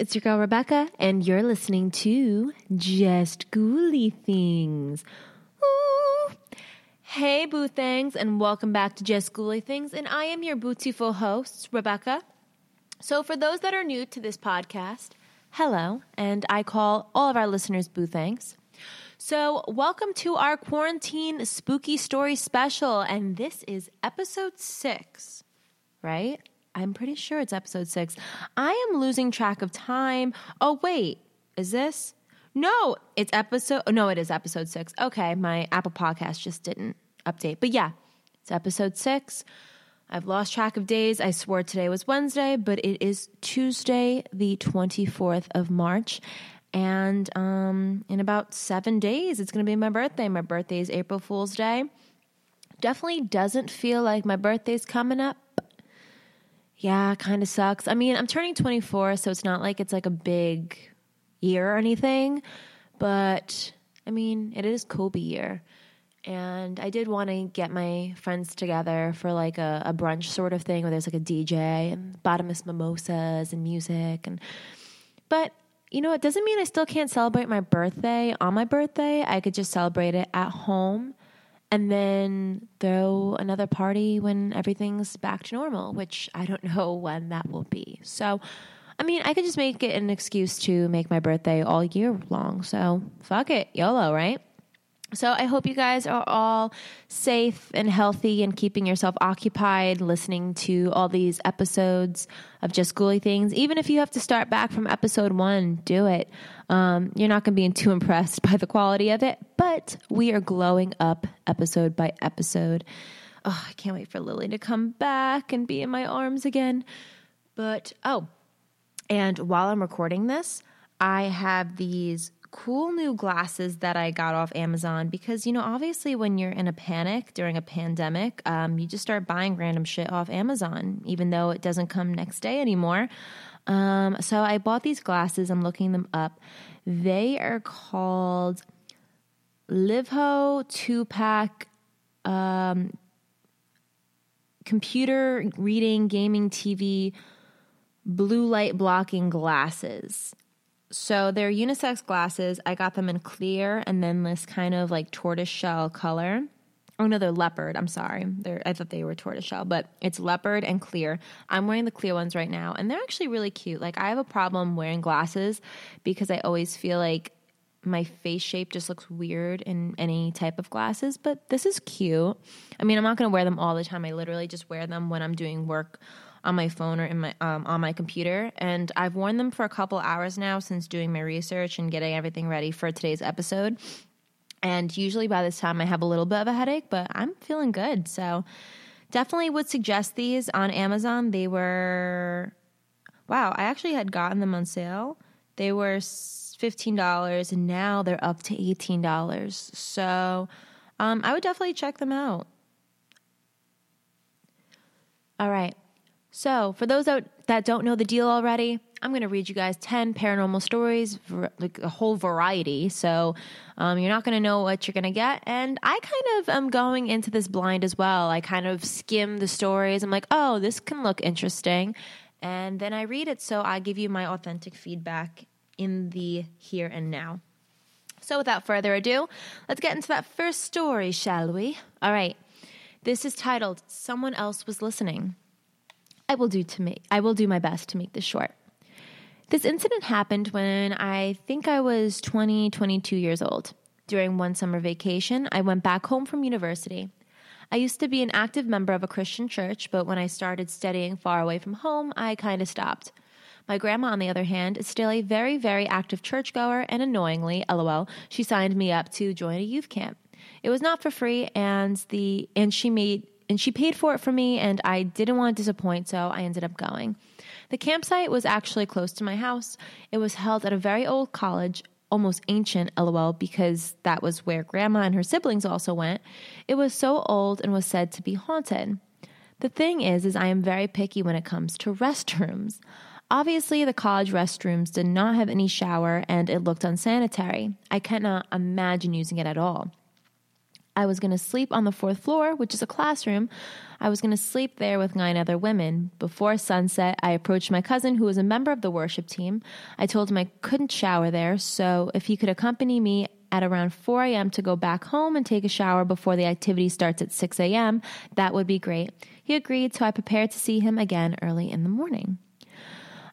It's your girl Rebecca, and you're listening to Just Ghouly Things. Ooh. Hey, Boo Thangs, and welcome back to Just Ghouly Things. And I am your beautiful host, Rebecca. So, for those that are new to this podcast, hello, and I call all of our listeners Boo Thangs. So, welcome to our quarantine spooky story special, and this is episode six, right? I'm pretty sure it's episode six. I am losing track of time. Oh, wait, is this? No, it's episode. No, it is episode six. Okay, my Apple Podcast just didn't update. But yeah, it's episode six. I've lost track of days. I swore today was Wednesday, but it is Tuesday, the 24th of March. And um, in about seven days, it's going to be my birthday. My birthday is April Fool's Day. Definitely doesn't feel like my birthday's coming up yeah, kind of sucks. I mean, I'm turning 24, so it's not like it's like a big year or anything, but I mean, it is Kobe year. And I did want to get my friends together for like a, a, brunch sort of thing where there's like a DJ and bottomless mimosas and music and but you know it doesn't mean I still can't celebrate my birthday on my birthday. I could just celebrate it at home and then throw another party when everything's back to normal, which I don't know when that will be. So, I mean, I could just make it an excuse to make my birthday all year long. So, fuck it, YOLO, right? So I hope you guys are all safe and healthy and keeping yourself occupied listening to all these episodes of Just Ghouly Things. Even if you have to start back from episode one, do it. Um, you're not going to be too impressed by the quality of it, but we are glowing up episode by episode. Oh, I can't wait for Lily to come back and be in my arms again. But, oh, and while I'm recording this, I have these cool new glasses that I got off Amazon because, you know, obviously when you're in a panic during a pandemic, um, you just start buying random shit off Amazon, even though it doesn't come next day anymore. Um, so I bought these glasses. I'm looking them up. They are called Livho two pack um, computer reading gaming TV blue light blocking glasses. So they're unisex glasses. I got them in clear and then this kind of like tortoise shell color. Oh no, they're leopard. I'm sorry. They're, I thought they were tortoiseshell, but it's leopard and clear. I'm wearing the clear ones right now, and they're actually really cute. Like I have a problem wearing glasses because I always feel like my face shape just looks weird in any type of glasses, but this is cute. I mean, I'm not going to wear them all the time. I literally just wear them when I'm doing work on my phone or in my um, on my computer and i've worn them for a couple hours now since doing my research and getting everything ready for today's episode and usually by this time i have a little bit of a headache but i'm feeling good. So definitely would suggest these on amazon. They were wow i actually had gotten them on sale. They were $15 and now they're up to $18 so um, i would definitely check them out. All right so, for those that don't know the deal already, I'm going to read you guys 10 paranormal stories, like a whole variety. So, um, you're not going to know what you're going to get. And I kind of am going into this blind as well. I kind of skim the stories. I'm like, oh, this can look interesting. And then I read it. So, I give you my authentic feedback in the here and now. So, without further ado, let's get into that first story, shall we? All right. This is titled Someone Else Was Listening. I will do to make I will do my best to make this short. This incident happened when I think I was 20, 22 years old. During one summer vacation, I went back home from university. I used to be an active member of a Christian church, but when I started studying far away from home, I kind of stopped. My grandma, on the other hand, is still a very, very active churchgoer, and annoyingly, lol, she signed me up to join a youth camp. It was not for free, and the and she made and she paid for it for me, and I didn't want to disappoint, so I ended up going. The campsite was actually close to my house. It was held at a very old college, almost ancient, lol, because that was where grandma and her siblings also went. It was so old and was said to be haunted. The thing is, is I am very picky when it comes to restrooms. Obviously, the college restrooms did not have any shower and it looked unsanitary. I cannot imagine using it at all. I was going to sleep on the fourth floor, which is a classroom. I was going to sleep there with nine other women. Before sunset, I approached my cousin, who was a member of the worship team. I told him I couldn't shower there, so if he could accompany me at around 4 a.m. to go back home and take a shower before the activity starts at 6 a.m., that would be great. He agreed, so I prepared to see him again early in the morning.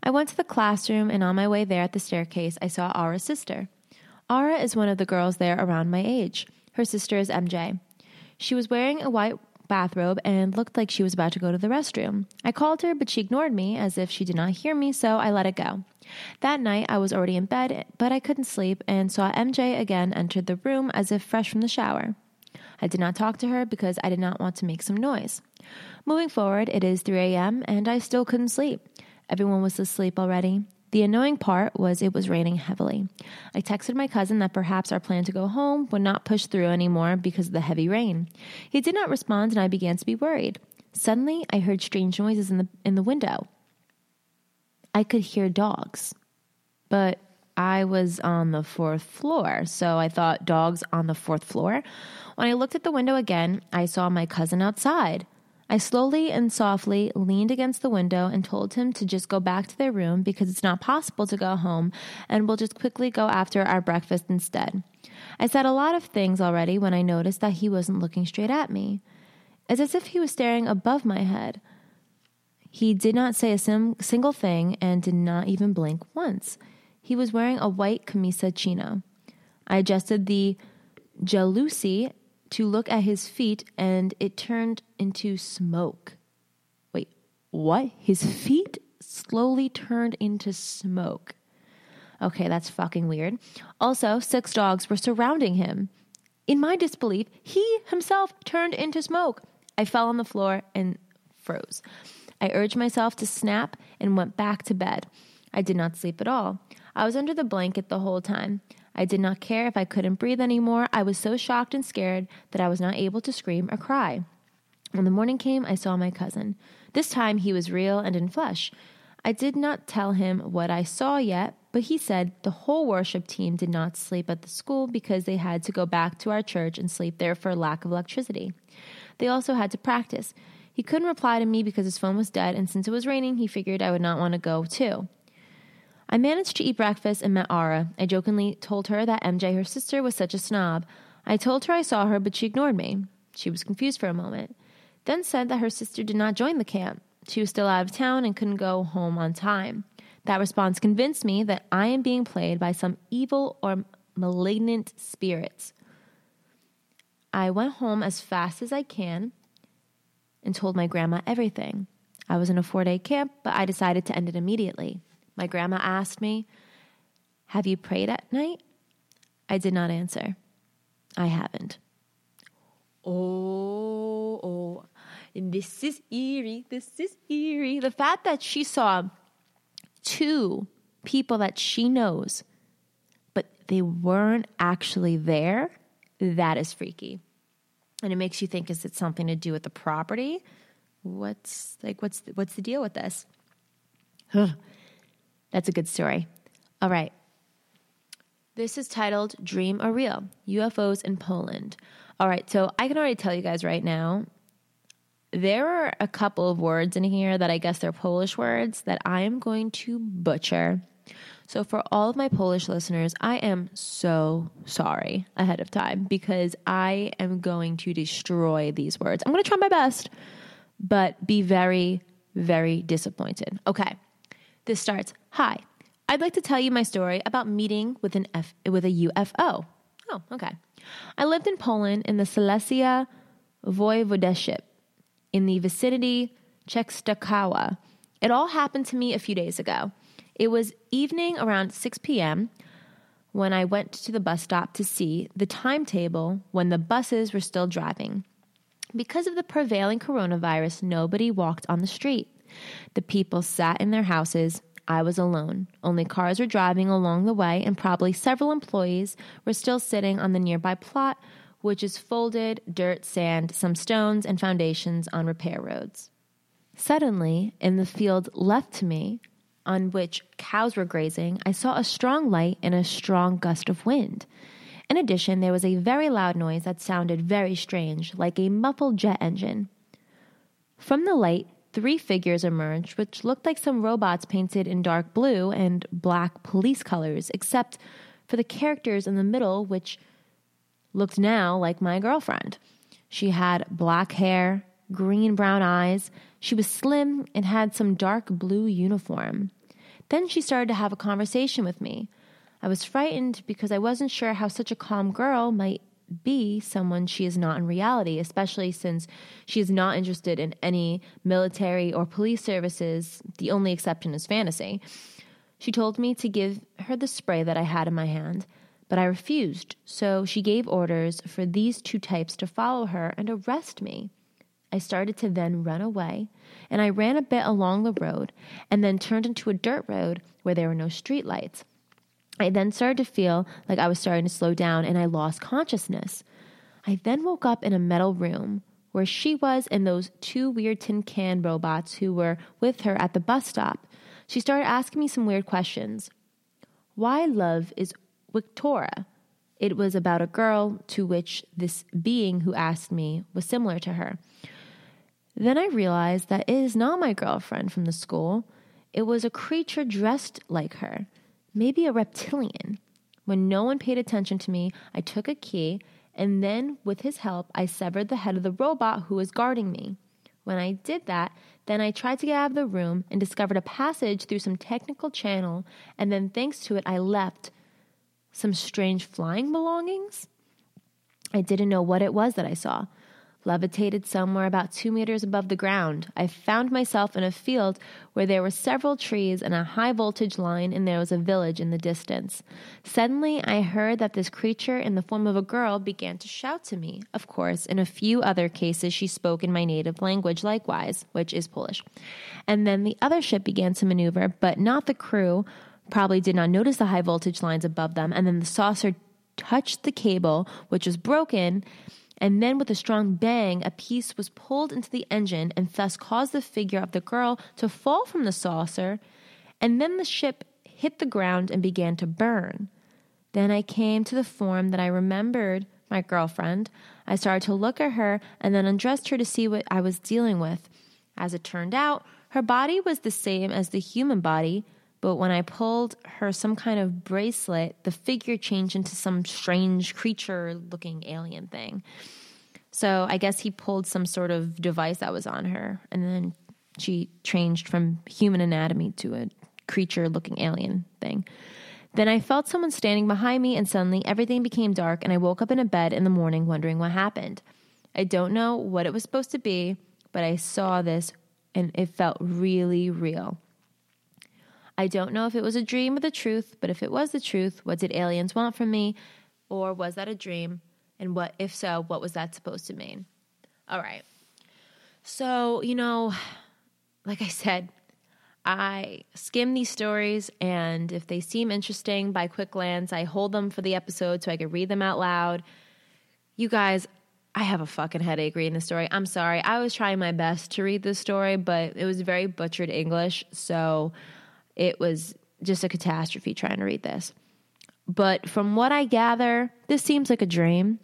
I went to the classroom, and on my way there at the staircase, I saw Ara's sister. Ara is one of the girls there around my age. Her sister is MJ. She was wearing a white bathrobe and looked like she was about to go to the restroom. I called her, but she ignored me as if she did not hear me, so I let it go. That night, I was already in bed, but I couldn't sleep and saw MJ again enter the room as if fresh from the shower. I did not talk to her because I did not want to make some noise. Moving forward, it is 3 a.m., and I still couldn't sleep. Everyone was asleep already. The annoying part was it was raining heavily. I texted my cousin that perhaps our plan to go home would not push through anymore because of the heavy rain. He did not respond, and I began to be worried. Suddenly, I heard strange noises in the, in the window. I could hear dogs, but I was on the fourth floor, so I thought dogs on the fourth floor. When I looked at the window again, I saw my cousin outside. I slowly and softly leaned against the window and told him to just go back to their room because it's not possible to go home and we'll just quickly go after our breakfast instead. I said a lot of things already when I noticed that he wasn't looking straight at me. It's as if he was staring above my head. He did not say a sim- single thing and did not even blink once. He was wearing a white camisa chino. I adjusted the jalousie to look at his feet and it turned into smoke. Wait, what? His feet slowly turned into smoke. Okay, that's fucking weird. Also, six dogs were surrounding him. In my disbelief, he himself turned into smoke. I fell on the floor and froze. I urged myself to snap and went back to bed. I did not sleep at all. I was under the blanket the whole time. I did not care if I couldn't breathe anymore. I was so shocked and scared that I was not able to scream or cry. When the morning came, I saw my cousin. This time he was real and in flesh. I did not tell him what I saw yet, but he said the whole worship team did not sleep at the school because they had to go back to our church and sleep there for lack of electricity. They also had to practice. He couldn't reply to me because his phone was dead, and since it was raining, he figured I would not want to go too. I managed to eat breakfast and met Ara. I jokingly told her that MJ, her sister, was such a snob. I told her I saw her, but she ignored me. She was confused for a moment, then said that her sister did not join the camp. She was still out of town and couldn't go home on time. That response convinced me that I am being played by some evil or malignant spirits. I went home as fast as I can and told my grandma everything. I was in a four day camp, but I decided to end it immediately. My grandma asked me, Have you prayed at night? I did not answer. I haven't. Oh, oh, this is eerie. This is eerie. The fact that she saw two people that she knows, but they weren't actually there, that is freaky. And it makes you think is it something to do with the property? What's like what's what's the deal with this? That's a good story. All right. This is titled Dream or Real UFOs in Poland. All right, so I can already tell you guys right now, there are a couple of words in here that I guess they're Polish words that I am going to butcher. So, for all of my Polish listeners, I am so sorry ahead of time because I am going to destroy these words. I'm going to try my best, but be very, very disappointed. Okay. This starts Hi, I'd like to tell you my story about meeting with, an F- with a UFO. Oh, okay. I lived in Poland in the Silesia Voivodeship in the vicinity Częstochowa. It all happened to me a few days ago. It was evening around 6 p.m. when I went to the bus stop to see the timetable when the buses were still driving. Because of the prevailing coronavirus, nobody walked on the street. The people sat in their houses. I was alone. Only cars were driving along the way, and probably several employees were still sitting on the nearby plot, which is folded, dirt, sand, some stones, and foundations on repair roads. Suddenly, in the field left to me, on which cows were grazing, I saw a strong light and a strong gust of wind. In addition, there was a very loud noise that sounded very strange, like a muffled jet engine. From the light, three figures emerged, which looked like some robots painted in dark blue and black police colors, except for the characters in the middle, which looked now like my girlfriend. She had black hair, green brown eyes. She was slim and had some dark blue uniform. Then she started to have a conversation with me. I was frightened because I wasn't sure how such a calm girl might be someone she is not in reality, especially since she is not interested in any military or police services. The only exception is fantasy. She told me to give her the spray that I had in my hand, but I refused, so she gave orders for these two types to follow her and arrest me. I started to then run away, and I ran a bit along the road and then turned into a dirt road where there were no streetlights. I then started to feel like I was starting to slow down and I lost consciousness. I then woke up in a metal room where she was and those two weird tin can robots who were with her at the bus stop. She started asking me some weird questions. Why love is Victoria? It was about a girl to which this being who asked me was similar to her. Then I realized that it is not my girlfriend from the school. It was a creature dressed like her maybe a reptilian. When no one paid attention to me, I took a key, and then, with his help, I severed the head of the robot who was guarding me. When I did that, then I tried to get out of the room and discovered a passage through some technical channel, and then, thanks to it, I left some strange flying belongings. I didn't know what it was that I saw levitated somewhere about two meters above the ground. I found myself in a field where there were several trees and a high voltage line, and there was a village in the distance. Suddenly, I heard that this creature, in the form of a girl, began to shout to me. Of course, in a few other cases, she spoke in my native language likewise, which is Polish. And then the other ship began to maneuver, but not the crew. Probably did not notice the high voltage lines above them, and then the saucer touched the cable, which was broken and then with a strong bang, a piece was pulled into the engine and thus caused the figure of the girl to fall from the saucer, and then the ship hit the ground and began to burn. Then I came to the form that I remembered my girlfriend. I started to look at her and then undressed her to see what I was dealing with. As it turned out, her body was the same as the human body, but when I pulled her some kind of bracelet, the figure changed into some strange creature looking alien thing. So I guess he pulled some sort of device that was on her, and then she changed from human anatomy to a creature looking alien thing. Then I felt someone standing behind me, and suddenly everything became dark, and I woke up in a bed in the morning wondering what happened. I don't know what it was supposed to be, but I saw this and it felt really real. I don't know if it was a dream or the truth, but if it was the truth, what did aliens want from me? Or was that a dream? And what, if so, what was that supposed to mean? All right. So, you know, like I said, I skim these stories, and if they seem interesting by quick glance, I hold them for the episode so I can read them out loud. You guys, I have a fucking headache reading the story. I'm sorry. I was trying my best to read this story, but it was very butchered English. So it was just a catastrophe trying to read this. But from what I gather, this seems like a dream.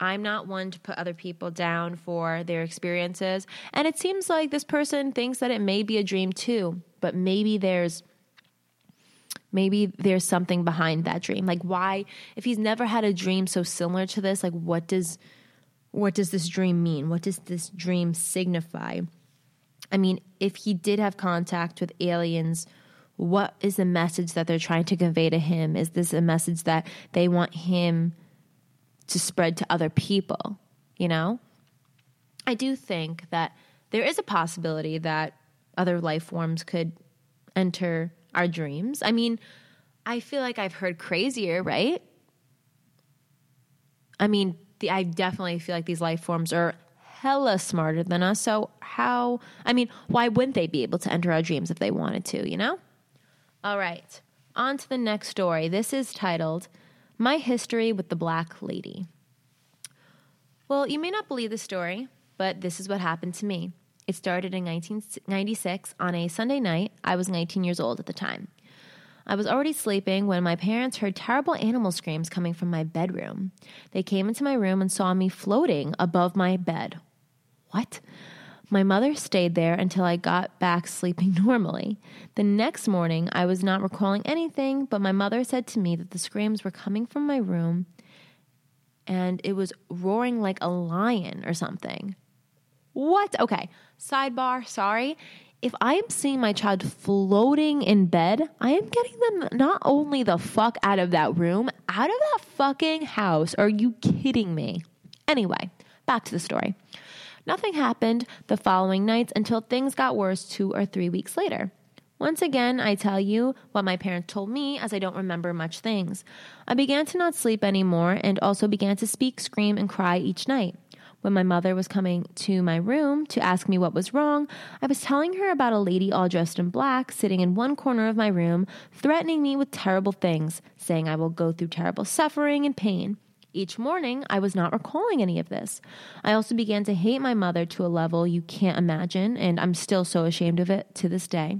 I'm not one to put other people down for their experiences. And it seems like this person thinks that it may be a dream too, but maybe there's maybe there's something behind that dream. Like why if he's never had a dream so similar to this, like what does what does this dream mean? What does this dream signify? I mean, if he did have contact with aliens what is the message that they're trying to convey to him? Is this a message that they want him to spread to other people? You know? I do think that there is a possibility that other life forms could enter our dreams. I mean, I feel like I've heard crazier, right? I mean, the, I definitely feel like these life forms are hella smarter than us. So, how, I mean, why wouldn't they be able to enter our dreams if they wanted to, you know? All right, on to the next story. This is titled My History with the Black Lady. Well, you may not believe the story, but this is what happened to me. It started in 1996 on a Sunday night. I was 19 years old at the time. I was already sleeping when my parents heard terrible animal screams coming from my bedroom. They came into my room and saw me floating above my bed. What? My mother stayed there until I got back sleeping normally. The next morning, I was not recalling anything, but my mother said to me that the screams were coming from my room and it was roaring like a lion or something. What? Okay, sidebar, sorry. If I am seeing my child floating in bed, I am getting them not only the fuck out of that room, out of that fucking house. Are you kidding me? Anyway, back to the story. Nothing happened the following nights until things got worse two or three weeks later. Once again, I tell you what my parents told me as I don't remember much things. I began to not sleep anymore and also began to speak, scream, and cry each night. When my mother was coming to my room to ask me what was wrong, I was telling her about a lady all dressed in black sitting in one corner of my room, threatening me with terrible things, saying I will go through terrible suffering and pain. Each morning, I was not recalling any of this. I also began to hate my mother to a level you can't imagine, and I'm still so ashamed of it to this day.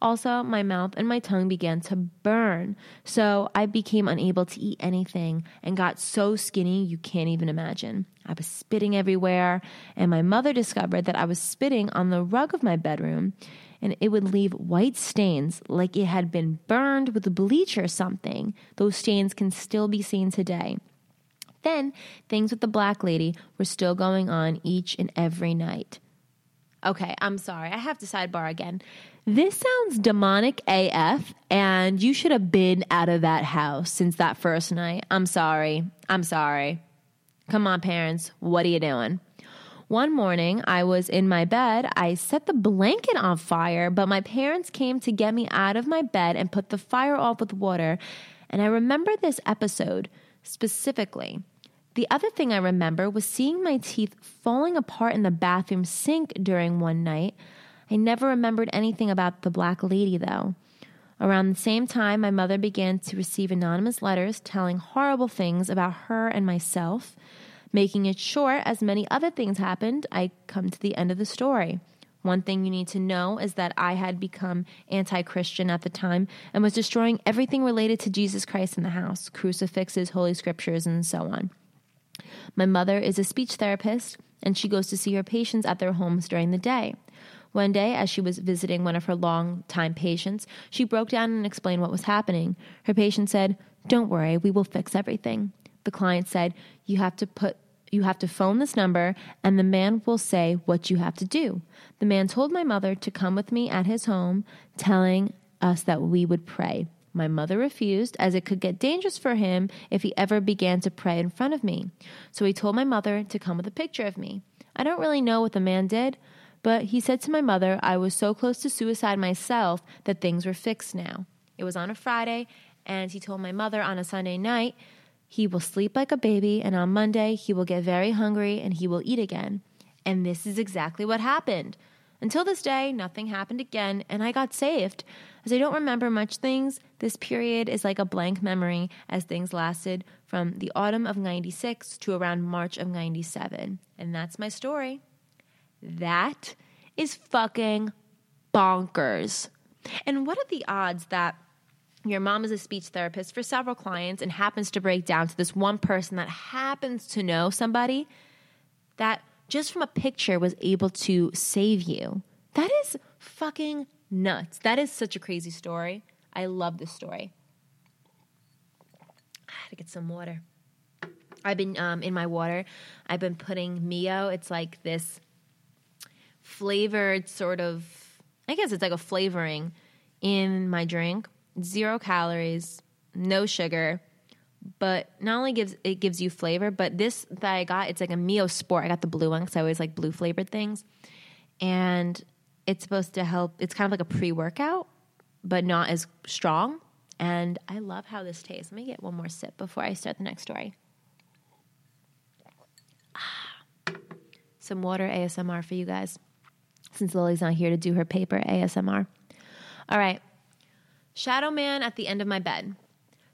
Also, my mouth and my tongue began to burn, so I became unable to eat anything and got so skinny you can't even imagine. I was spitting everywhere, and my mother discovered that I was spitting on the rug of my bedroom, and it would leave white stains like it had been burned with a bleach or something. Those stains can still be seen today. Then, things with the black lady were still going on each and every night. Okay, I'm sorry. I have to sidebar again. This sounds demonic AF, and you should have been out of that house since that first night. I'm sorry. I'm sorry. Come on, parents. What are you doing? One morning, I was in my bed. I set the blanket on fire, but my parents came to get me out of my bed and put the fire off with water. And I remember this episode specifically. The other thing I remember was seeing my teeth falling apart in the bathroom sink during one night. I never remembered anything about the black lady, though. Around the same time, my mother began to receive anonymous letters telling horrible things about her and myself. Making it short, as many other things happened, I come to the end of the story. One thing you need to know is that I had become anti Christian at the time and was destroying everything related to Jesus Christ in the house crucifixes, holy scriptures, and so on. My mother is a speech therapist, and she goes to see her patients at their homes during the day. One day, as she was visiting one of her long-time patients, she broke down and explained what was happening. Her patient said, Don't worry, we will fix everything. The client said, You have to put you have to phone this number and the man will say what you have to do. The man told my mother to come with me at his home, telling us that we would pray. My mother refused, as it could get dangerous for him if he ever began to pray in front of me. So he told my mother to come with a picture of me. I don't really know what the man did, but he said to my mother, I was so close to suicide myself that things were fixed now. It was on a Friday, and he told my mother on a Sunday night, he will sleep like a baby, and on Monday, he will get very hungry and he will eat again. And this is exactly what happened. Until this day, nothing happened again, and I got saved. As I don't remember much things, this period is like a blank memory as things lasted from the autumn of 96 to around March of 97. And that's my story. That is fucking bonkers. And what are the odds that your mom is a speech therapist for several clients and happens to break down to this one person that happens to know somebody that just from a picture was able to save you? That is fucking nuts. That is such a crazy story. I love this story. I had to get some water. I've been um, in my water. I've been putting Mio. It's like this flavored sort of, I guess it's like a flavoring in my drink. Zero calories, no sugar, but not only gives it gives you flavor, but this that I got, it's like a Mio Sport. I got the blue one because I always like blue flavored things, and it's supposed to help. It's kind of like a pre workout, but not as strong. And I love how this tastes. Let me get one more sip before I start the next story. Ah, some water ASMR for you guys since Lily's not here to do her paper ASMR. All right. Shadow Man at the end of my bed.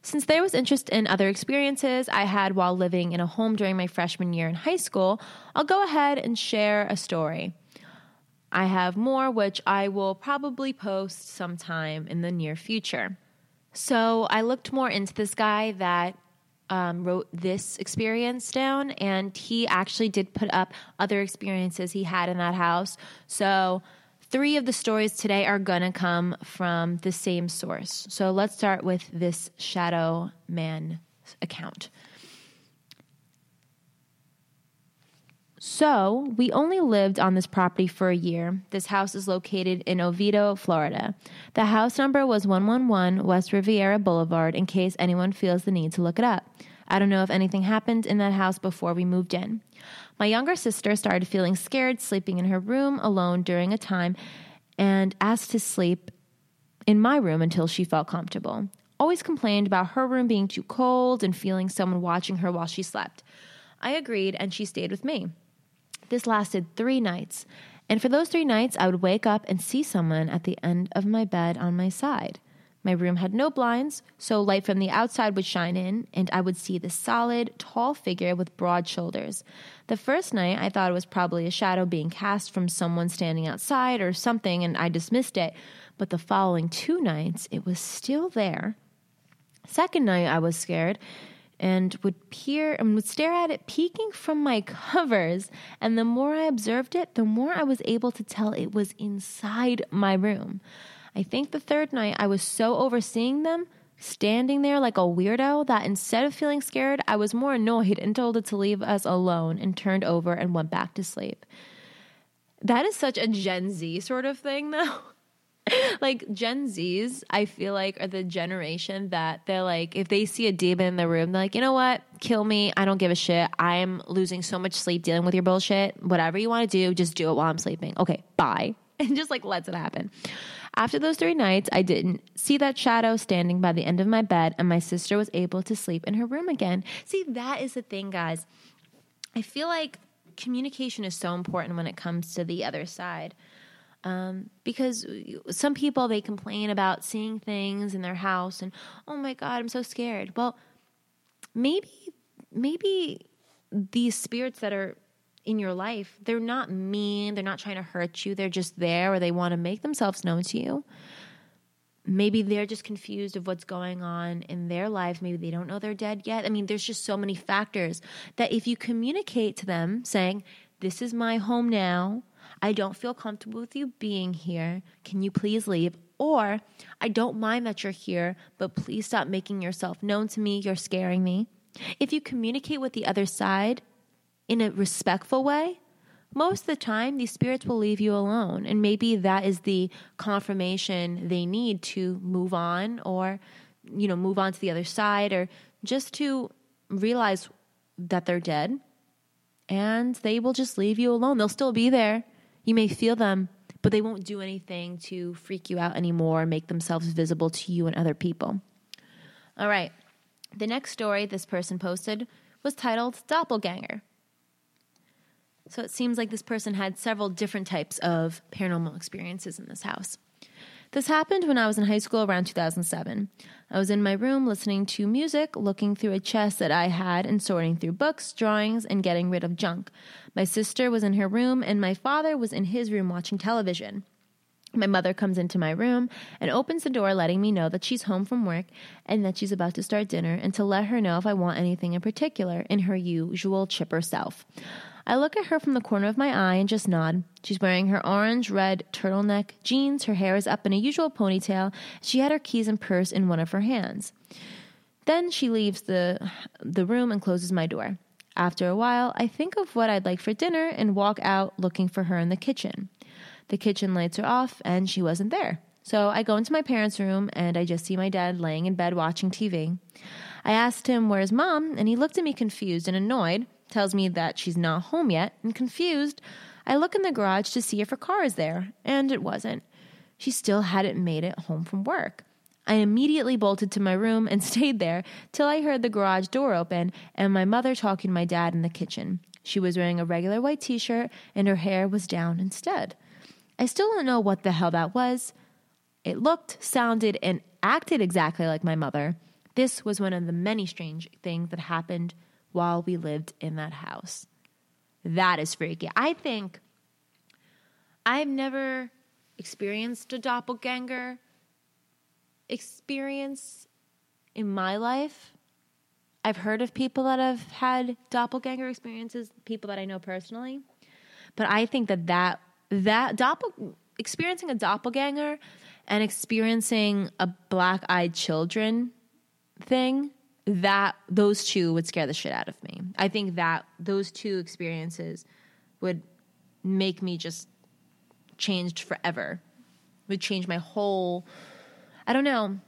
Since there was interest in other experiences I had while living in a home during my freshman year in high school, I'll go ahead and share a story. I have more, which I will probably post sometime in the near future. So I looked more into this guy that um, wrote this experience down, and he actually did put up other experiences he had in that house. So three of the stories today are going to come from the same source. So let's start with this Shadow Man account. So, we only lived on this property for a year. This house is located in Oviedo, Florida. The house number was 111 West Riviera Boulevard in case anyone feels the need to look it up. I don't know if anything happened in that house before we moved in. My younger sister started feeling scared sleeping in her room alone during a time and asked to sleep in my room until she felt comfortable. Always complained about her room being too cold and feeling someone watching her while she slept. I agreed and she stayed with me. This lasted three nights. And for those three nights, I would wake up and see someone at the end of my bed on my side. My room had no blinds, so light from the outside would shine in, and I would see the solid, tall figure with broad shoulders. The first night, I thought it was probably a shadow being cast from someone standing outside or something, and I dismissed it. But the following two nights, it was still there. Second night, I was scared and would peer and would stare at it peeking from my covers. And the more I observed it, the more I was able to tell it was inside my room. I think the third night I was so overseeing them, standing there like a weirdo, that instead of feeling scared, I was more annoyed and told it to leave us alone and turned over and went back to sleep. That is such a Gen Z sort of thing, though. like Gen Zs, I feel like are the generation that they're like, if they see a demon in the room, they're like, you know what? Kill me. I don't give a shit. I'm losing so much sleep dealing with your bullshit. Whatever you want to do, just do it while I'm sleeping. Okay, bye. And just like lets it happen. After those three nights, I didn't see that shadow standing by the end of my bed, and my sister was able to sleep in her room again. See, that is the thing, guys. I feel like communication is so important when it comes to the other side. Um, because some people they complain about seeing things in their house and oh my god i'm so scared well maybe maybe these spirits that are in your life they're not mean they're not trying to hurt you they're just there or they want to make themselves known to you maybe they're just confused of what's going on in their lives maybe they don't know they're dead yet i mean there's just so many factors that if you communicate to them saying this is my home now I don't feel comfortable with you being here. Can you please leave? Or, I don't mind that you're here, but please stop making yourself known to me. You're scaring me. If you communicate with the other side in a respectful way, most of the time these spirits will leave you alone. And maybe that is the confirmation they need to move on or, you know, move on to the other side or just to realize that they're dead and they will just leave you alone. They'll still be there, you may feel them, but they won't do anything to freak you out anymore, make themselves visible to you and other people. All right. The next story this person posted was titled Doppelganger. So it seems like this person had several different types of paranormal experiences in this house. This happened when I was in high school around 2007. I was in my room listening to music, looking through a chest that I had, and sorting through books, drawings, and getting rid of junk. My sister was in her room, and my father was in his room watching television. My mother comes into my room and opens the door, letting me know that she's home from work and that she's about to start dinner, and to let her know if I want anything in particular in her usual chipper self. I look at her from the corner of my eye and just nod. She's wearing her orange red turtleneck jeans, her hair is up in a usual ponytail. She had her keys and purse in one of her hands. Then she leaves the, the room and closes my door. After a while, I think of what I'd like for dinner and walk out looking for her in the kitchen. The kitchen lights are off and she wasn't there. So I go into my parents' room and I just see my dad laying in bed watching TV. I asked him, Where's mom? And he looked at me confused and annoyed tells me that she's not home yet, and confused, I look in the garage to see if her car is there, and it wasn't. She still hadn't made it home from work. I immediately bolted to my room and stayed there till I heard the garage door open and my mother talking to my dad in the kitchen. She was wearing a regular white t shirt and her hair was down instead. I still don't know what the hell that was. It looked, sounded, and acted exactly like my mother. This was one of the many strange things that happened while we lived in that house. That is freaky. I think I've never experienced a doppelganger experience in my life. I've heard of people that have had doppelganger experiences, people that I know personally. But I think that that that doppel experiencing a doppelganger and experiencing a black-eyed children thing, that those two would scare the shit out of me. I think that those two experiences would make me just changed forever. Would change my whole I don't know.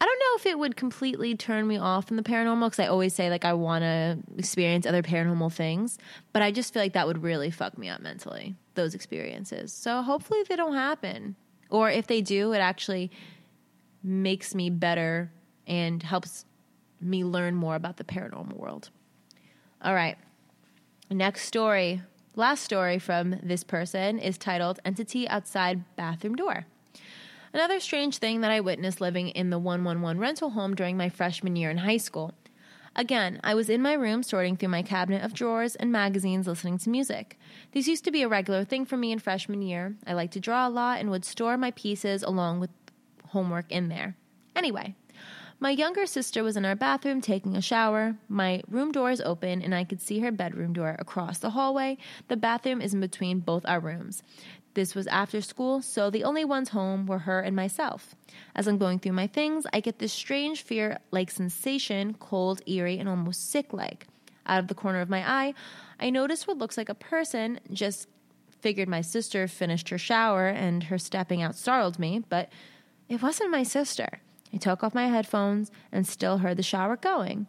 I don't know if it would completely turn me off from the paranormal because I always say like I want to experience other paranormal things, but I just feel like that would really fuck me up mentally. Those experiences. So hopefully they don't happen, or if they do, it actually makes me better and helps me learn more about the paranormal world. All right, next story. Last story from this person is titled "Entity Outside Bathroom Door." Another strange thing that I witnessed living in the 111 rental home during my freshman year in high school. Again, I was in my room sorting through my cabinet of drawers and magazines listening to music. This used to be a regular thing for me in freshman year. I liked to draw a lot and would store my pieces along with homework in there. Anyway, my younger sister was in our bathroom taking a shower. My room door is open and I could see her bedroom door across the hallway. The bathroom is in between both our rooms. This was after school, so the only ones home were her and myself. As I'm going through my things, I get this strange fear like sensation, cold, eerie, and almost sick like. Out of the corner of my eye, I notice what looks like a person, just figured my sister finished her shower and her stepping out startled me, but it wasn't my sister. I took off my headphones and still heard the shower going.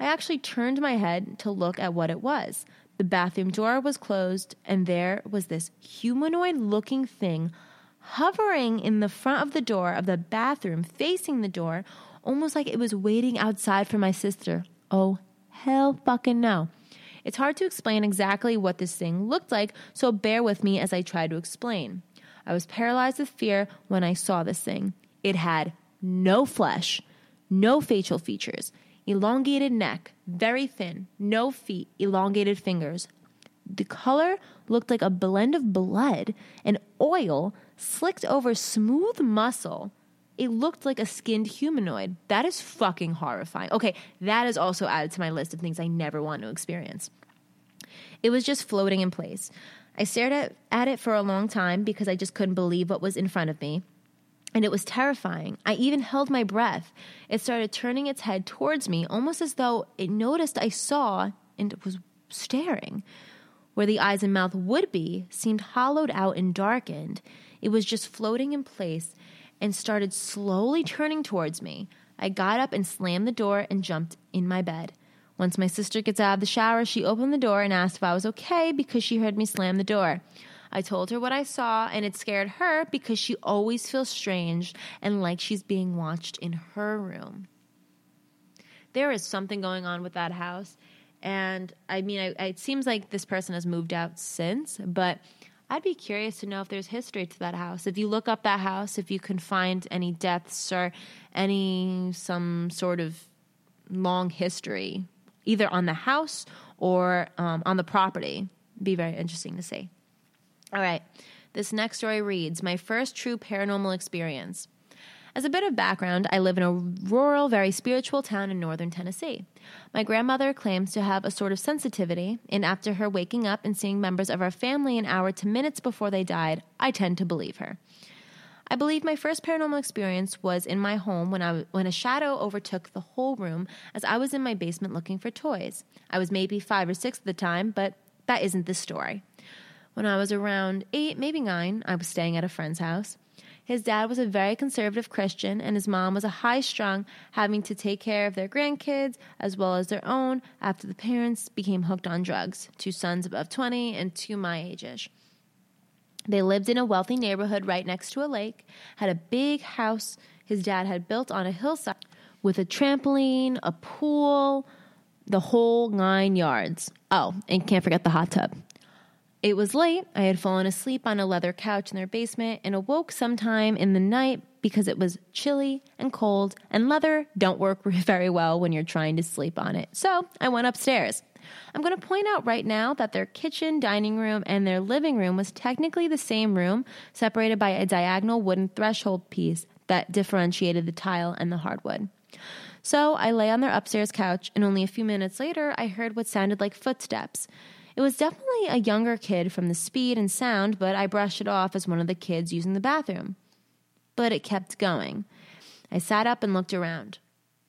I actually turned my head to look at what it was. The bathroom door was closed, and there was this humanoid looking thing hovering in the front of the door of the bathroom, facing the door, almost like it was waiting outside for my sister. Oh, hell fucking no. It's hard to explain exactly what this thing looked like, so bear with me as I try to explain. I was paralyzed with fear when I saw this thing. It had no flesh, no facial features elongated neck, very thin, no feet, elongated fingers. The color looked like a blend of blood and oil slicked over smooth muscle. It looked like a skinned humanoid. That is fucking horrifying. Okay, that is also added to my list of things I never want to experience. It was just floating in place. I stared at, at it for a long time because I just couldn't believe what was in front of me and it was terrifying. I even held my breath. It started turning its head towards me, almost as though it noticed I saw and was staring. Where the eyes and mouth would be seemed hollowed out and darkened. It was just floating in place and started slowly turning towards me. I got up and slammed the door and jumped in my bed. Once my sister gets out of the shower, she opened the door and asked if I was okay because she heard me slam the door. I told her what I saw, and it scared her because she always feels strange and like she's being watched in her room. There is something going on with that house. And I mean, I, it seems like this person has moved out since, but I'd be curious to know if there's history to that house. If you look up that house, if you can find any deaths or any some sort of long history, either on the house or um, on the property, be very interesting to see. All right. This next story reads My first true paranormal experience. As a bit of background, I live in a rural, very spiritual town in northern Tennessee. My grandmother claims to have a sort of sensitivity, and after her waking up and seeing members of our family an hour to minutes before they died, I tend to believe her. I believe my first paranormal experience was in my home when, I, when a shadow overtook the whole room as I was in my basement looking for toys. I was maybe five or six at the time, but that isn't the story. When I was around eight, maybe nine, I was staying at a friend's house. His dad was a very conservative Christian, and his mom was a high strung, having to take care of their grandkids as well as their own after the parents became hooked on drugs two sons above 20 and two my age ish. They lived in a wealthy neighborhood right next to a lake, had a big house his dad had built on a hillside with a trampoline, a pool, the whole nine yards. Oh, and can't forget the hot tub. It was late. I had fallen asleep on a leather couch in their basement and awoke sometime in the night because it was chilly and cold, and leather don't work very well when you're trying to sleep on it. So I went upstairs. I'm going to point out right now that their kitchen, dining room, and their living room was technically the same room, separated by a diagonal wooden threshold piece. that differentiated the tile and the hardwood. So I lay on their upstairs couch, and only a few minutes later, I heard what sounded like footsteps. It was definitely a younger kid from the speed and sound, but I brushed it off as one of the kids using the bathroom. But it kept going. I sat up and looked around.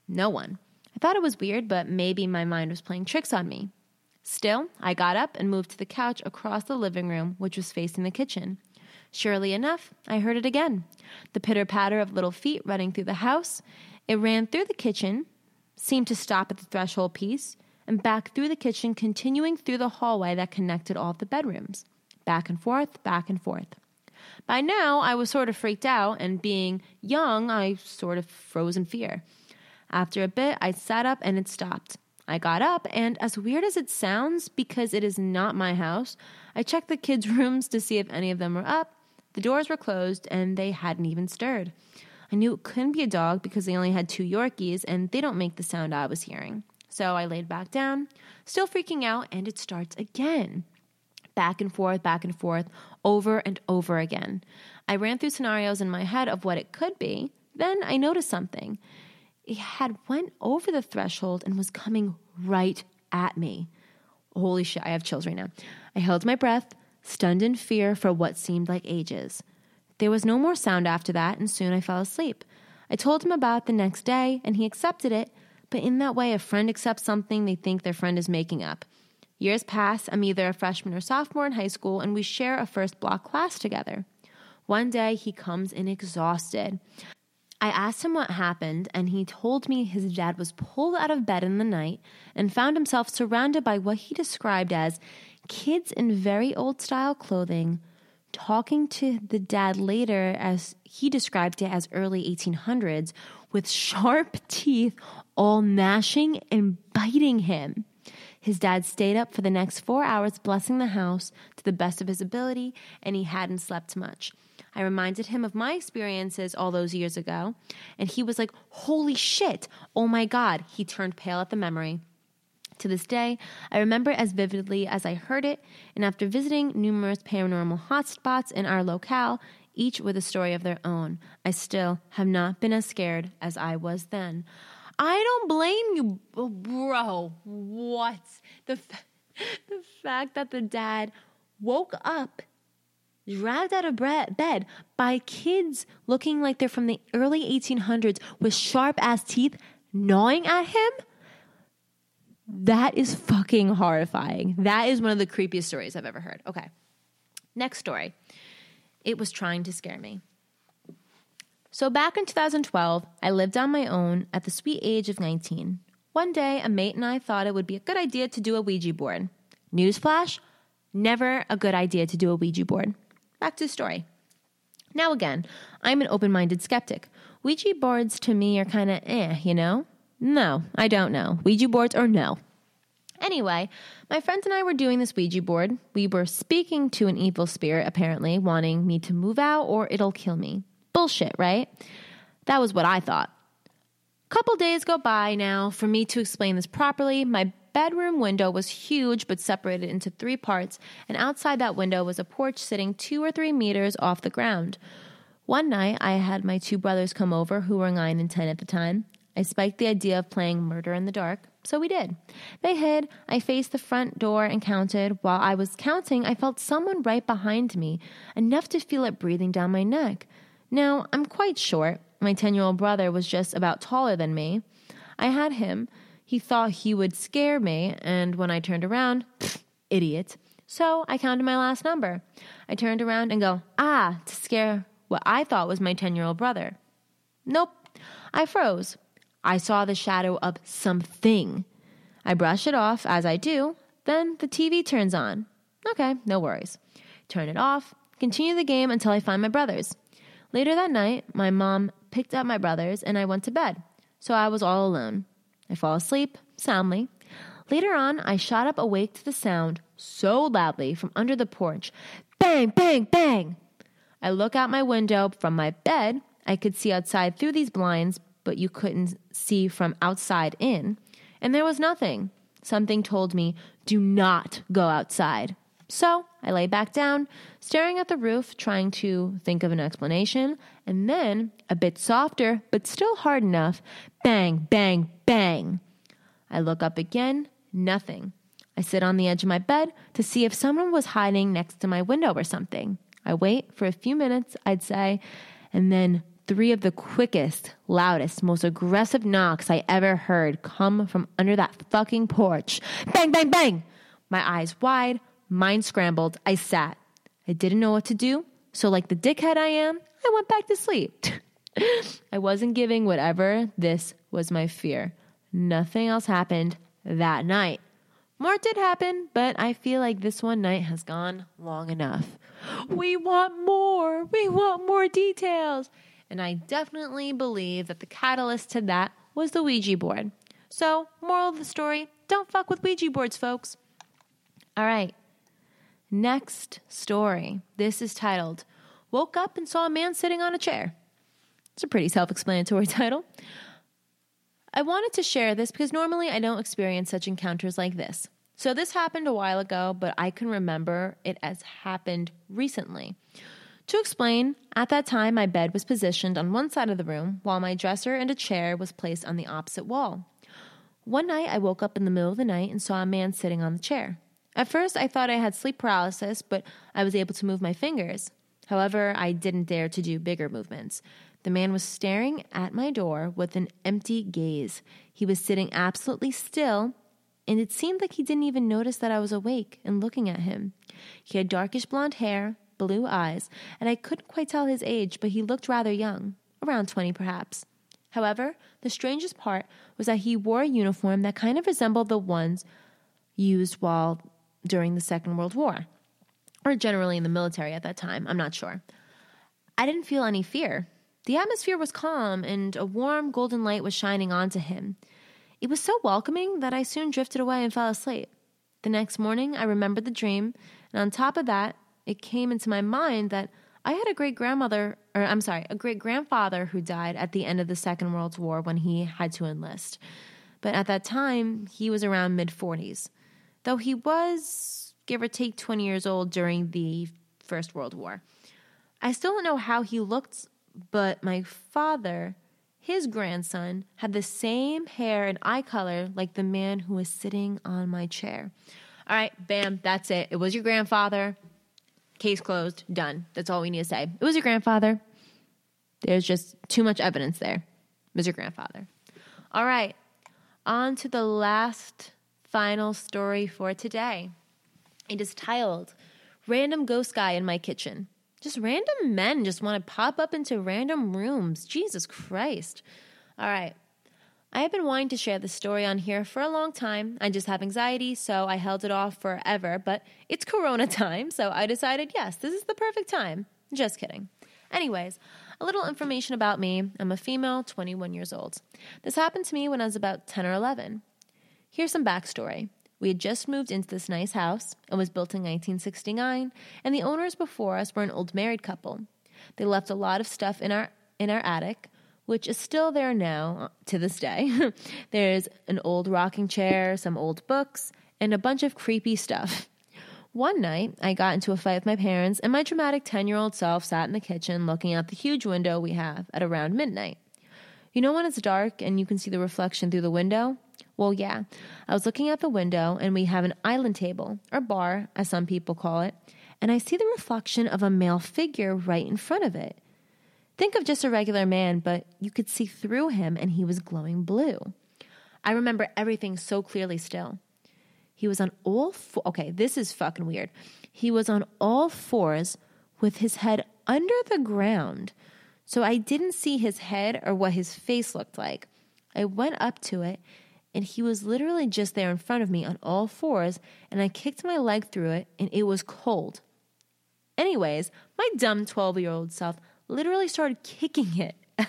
No one. I thought it was weird, but maybe my mind was playing tricks on me. Still, I got up and moved to the couch across the living room, which was facing the kitchen. Surely enough, I heard it again the pitter patter of little feet running through the house. It ran through the kitchen, seemed to stop at the threshold piece, and back through the kitchen, continuing through the hallway that connected all the bedrooms. Back and forth, back and forth. By now, I was sort of freaked out, and being young, I sort of froze in fear. After a bit, I sat up and it stopped. I got up, and as weird as it sounds, because it is not my house, I checked the kids' rooms to see if any of them were up. The doors were closed, and they hadn't even stirred. I knew it couldn't be a dog because they only had two Yorkies, and they don't make the sound I was hearing. So I laid back down, still freaking out, and it starts again. Back and forth, back and forth, over and over again. I ran through scenarios in my head of what it could be. Then I noticed something it had went over the threshold and was coming right at me. Holy shit, I have chills right now. I held my breath, stunned in fear for what seemed like ages. There was no more sound after that, and soon I fell asleep. I told him about the next day, and he accepted it, but in that way, a friend accepts something they think their friend is making up. Years pass, I'm either a freshman or sophomore in high school, and we share a first block class together. One day, he comes in exhausted. I asked him what happened, and he told me his dad was pulled out of bed in the night and found himself surrounded by what he described as kids in very old style clothing, talking to the dad later as he described it as early 1800s, with sharp teeth, all gnashing and biting him. His dad stayed up for the next four hours, blessing the house to the best of his ability, and he hadn't slept much. I reminded him of my experiences all those years ago, and he was like, Holy shit! Oh my God! He turned pale at the memory. To this day, I remember it as vividly as I heard it, and after visiting numerous paranormal hotspots in our locale, each with a story of their own, I still have not been as scared as I was then. I don't blame you, bro. What? The, the fact that the dad woke up dragged out of bed by kids looking like they're from the early 1800s with sharp ass teeth gnawing at him. That is fucking horrifying. That is one of the creepiest stories I've ever heard. Okay. Next story. It was trying to scare me. So, back in 2012, I lived on my own at the sweet age of 19. One day, a mate and I thought it would be a good idea to do a Ouija board. Newsflash never a good idea to do a Ouija board. Back to the story. Now, again, I'm an open minded skeptic. Ouija boards to me are kind of eh, you know? No, I don't know. Ouija boards or no. Anyway, my friends and I were doing this Ouija board. We were speaking to an evil spirit, apparently, wanting me to move out or it'll kill me. Bullshit, right? That was what I thought. Couple days go by now for me to explain this properly. My bedroom window was huge but separated into three parts, and outside that window was a porch sitting two or three meters off the ground. One night, I had my two brothers come over, who were nine and ten at the time. I spiked the idea of playing murder in the dark, so we did. They hid. I faced the front door and counted. While I was counting, I felt someone right behind me, enough to feel it breathing down my neck. Now, I'm quite short. My 10 year old brother was just about taller than me. I had him, he thought he would scare me, and when I turned around, pfft, idiot. So I counted my last number. I turned around and go, ah, to scare what I thought was my 10 year old brother. Nope. I froze. I saw the shadow of something. I brush it off as I do. Then the TV turns on. Okay, no worries. Turn it off. Continue the game until I find my brothers. Later that night, my mom picked up my brothers and I went to bed. So I was all alone. I fall asleep soundly. Later on, I shot up awake to the sound so loudly from under the porch bang, bang, bang. I look out my window from my bed. I could see outside through these blinds, but you couldn't see from outside in. And there was nothing. Something told me, do not go outside. So I lay back down, staring at the roof, trying to think of an explanation, and then, a bit softer, but still hard enough, bang, bang, bang. I look up again, nothing. I sit on the edge of my bed to see if someone was hiding next to my window or something. I wait for a few minutes, I'd say, and then three of the quickest, loudest, most aggressive knocks I ever heard come from under that fucking porch. Bang, bang, bang! My eyes wide, mind scrambled. I sat. I didn't know what to do, so like the dickhead I am, I went back to sleep. I wasn't giving whatever this was my fear. Nothing else happened that night. More did happen, but I feel like this one night has gone long enough. We want more. We want more details. And I definitely believe that the catalyst to that was the Ouija board. So, moral of the story don't fuck with Ouija boards, folks. All right. Next story. This is titled Woke Up and Saw a Man Sitting on a Chair. It's a pretty self explanatory title. I wanted to share this because normally I don't experience such encounters like this. So this happened a while ago, but I can remember it as happened recently. To explain, at that time my bed was positioned on one side of the room while my dresser and a chair was placed on the opposite wall. One night I woke up in the middle of the night and saw a man sitting on the chair. At first I thought I had sleep paralysis, but I was able to move my fingers. However, I didn't dare to do bigger movements. The man was staring at my door with an empty gaze. He was sitting absolutely still, and it seemed like he didn't even notice that I was awake and looking at him. He had darkish blonde hair, blue eyes, and I couldn't quite tell his age, but he looked rather young, around 20 perhaps. However, the strangest part was that he wore a uniform that kind of resembled the ones used while during the Second World War, or generally in the military at that time, I'm not sure. I didn't feel any fear. The atmosphere was calm, and a warm golden light was shining onto him. It was so welcoming that I soon drifted away and fell asleep. The next morning, I remembered the dream, and on top of that, it came into my mind that I had a great grandmother, or I'm sorry, a great grandfather who died at the end of the Second World War when he had to enlist. But at that time, he was around mid 40s, though he was, give or take, 20 years old during the First World War. I still don't know how he looked but my father, his grandson, had the same hair and eye color like the man who was sitting on my chair. All right, bam, that's it. It was your grandfather. Case closed, done. That's all we need to say. It was your grandfather. There's just too much evidence there. It was your grandfather. All right, on to the last final story for today. It is titled Random Ghost Guy in My Kitchen. Just random men just want to pop up into random rooms. Jesus Christ. All right. I have been wanting to share this story on here for a long time. I just have anxiety, so I held it off forever, but it's Corona time, so I decided, yes, this is the perfect time. Just kidding. Anyways, a little information about me. I'm a female, 21 years old. This happened to me when I was about 10 or 11. Here's some backstory. We had just moved into this nice house. It was built in 1969, and the owners before us were an old married couple. They left a lot of stuff in our in our attic, which is still there now uh, to this day. There's an old rocking chair, some old books, and a bunch of creepy stuff. One night, I got into a fight with my parents, and my dramatic 10 year old self sat in the kitchen looking out the huge window we have at around midnight. You know when it's dark and you can see the reflection through the window? Well, yeah. I was looking out the window and we have an island table, or bar, as some people call it, and I see the reflection of a male figure right in front of it. Think of just a regular man, but you could see through him and he was glowing blue. I remember everything so clearly still. He was on all four. Okay, this is fucking weird. He was on all fours with his head under the ground. So I didn't see his head or what his face looked like. I went up to it and he was literally just there in front of me on all fours, and I kicked my leg through it, and it was cold. Anyways, my dumb 12 year old self literally started kicking it.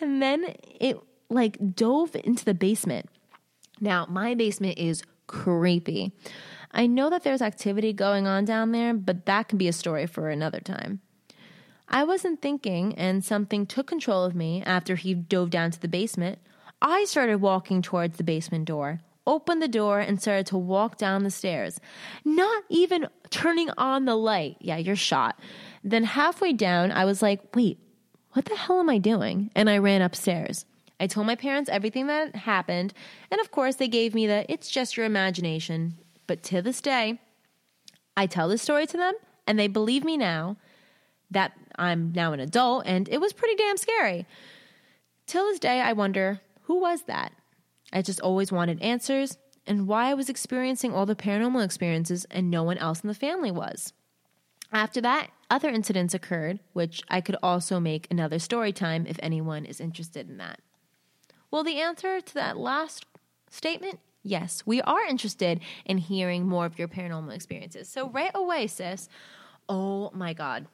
and then it like dove into the basement. Now, my basement is creepy. I know that there's activity going on down there, but that can be a story for another time. I wasn't thinking, and something took control of me after he dove down to the basement. I started walking towards the basement door, opened the door and started to walk down the stairs, not even turning on the light. Yeah, you're shot. Then halfway down, I was like, wait, what the hell am I doing? And I ran upstairs. I told my parents everything that happened, and of course, they gave me the it's just your imagination. But to this day, I tell this story to them, and they believe me now that I'm now an adult, and it was pretty damn scary. Till this day, I wonder who was that? I just always wanted answers and why I was experiencing all the paranormal experiences and no one else in the family was. After that, other incidents occurred, which I could also make another story time if anyone is interested in that. Well, the answer to that last statement yes, we are interested in hearing more of your paranormal experiences. So, right away, sis, oh my God,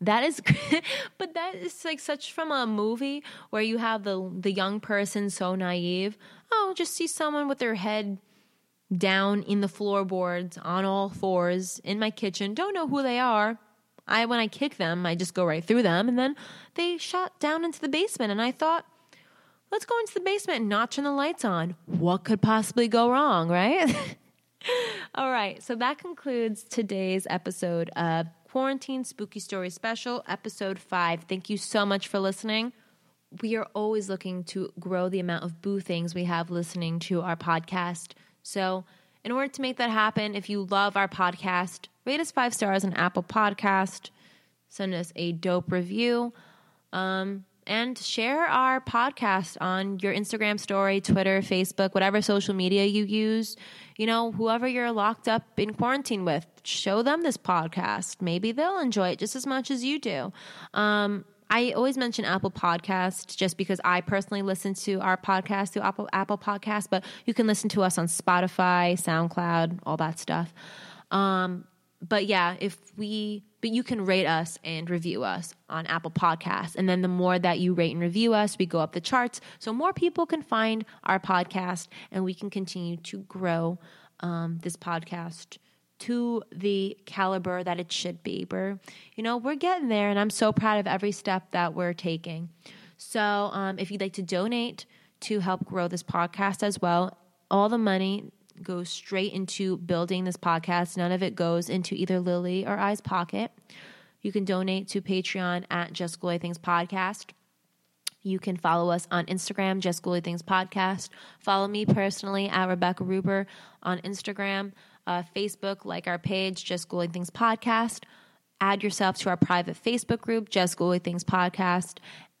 that is, but that is like such from a movie where you have the the young person so naive. Oh, just see someone with their head down in the floorboards on all fours in my kitchen. Don't know who they are. I when I kick them, I just go right through them, and then they shot down into the basement. And I thought, let's go into the basement and not turn the lights on. What could possibly go wrong, right? all right, so that concludes today's episode of Quarantine Spooky Story Special, Episode 5. Thank you so much for listening. We are always looking to grow the amount of boo things we have listening to our podcast. So, in order to make that happen, if you love our podcast, rate us five stars on Apple Podcast, send us a dope review. Um, and share our podcast on your Instagram story, Twitter, Facebook, whatever social media you use. You know, whoever you're locked up in quarantine with, show them this podcast. Maybe they'll enjoy it just as much as you do. Um, I always mention Apple Podcast just because I personally listen to our podcast through Apple Apple Podcast, but you can listen to us on Spotify, SoundCloud, all that stuff. Um, but yeah, if we, but you can rate us and review us on Apple Podcasts. And then the more that you rate and review us, we go up the charts. So more people can find our podcast and we can continue to grow um, this podcast to the caliber that it should be. We're, you know, we're getting there and I'm so proud of every step that we're taking. So um, if you'd like to donate to help grow this podcast as well, all the money goes straight into building this podcast. None of it goes into either Lily or I's pocket. You can donate to Patreon at Just Ghouly Things Podcast. You can follow us on Instagram, Just Ghouly Things Podcast. Follow me personally at Rebecca Ruber on Instagram, uh, Facebook, like our page, Just Ghouly Things Podcast. Add yourself to our private Facebook group, Just Ghouly Things Podcast.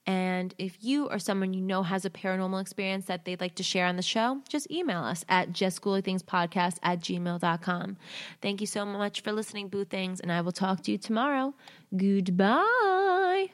And if you or someone you know has a paranormal experience that they'd like to share on the show, just email us at justghoulythingspodcast at gmail.com. Thank you so much for listening, Boo Things, and I will talk to you tomorrow. Goodbye.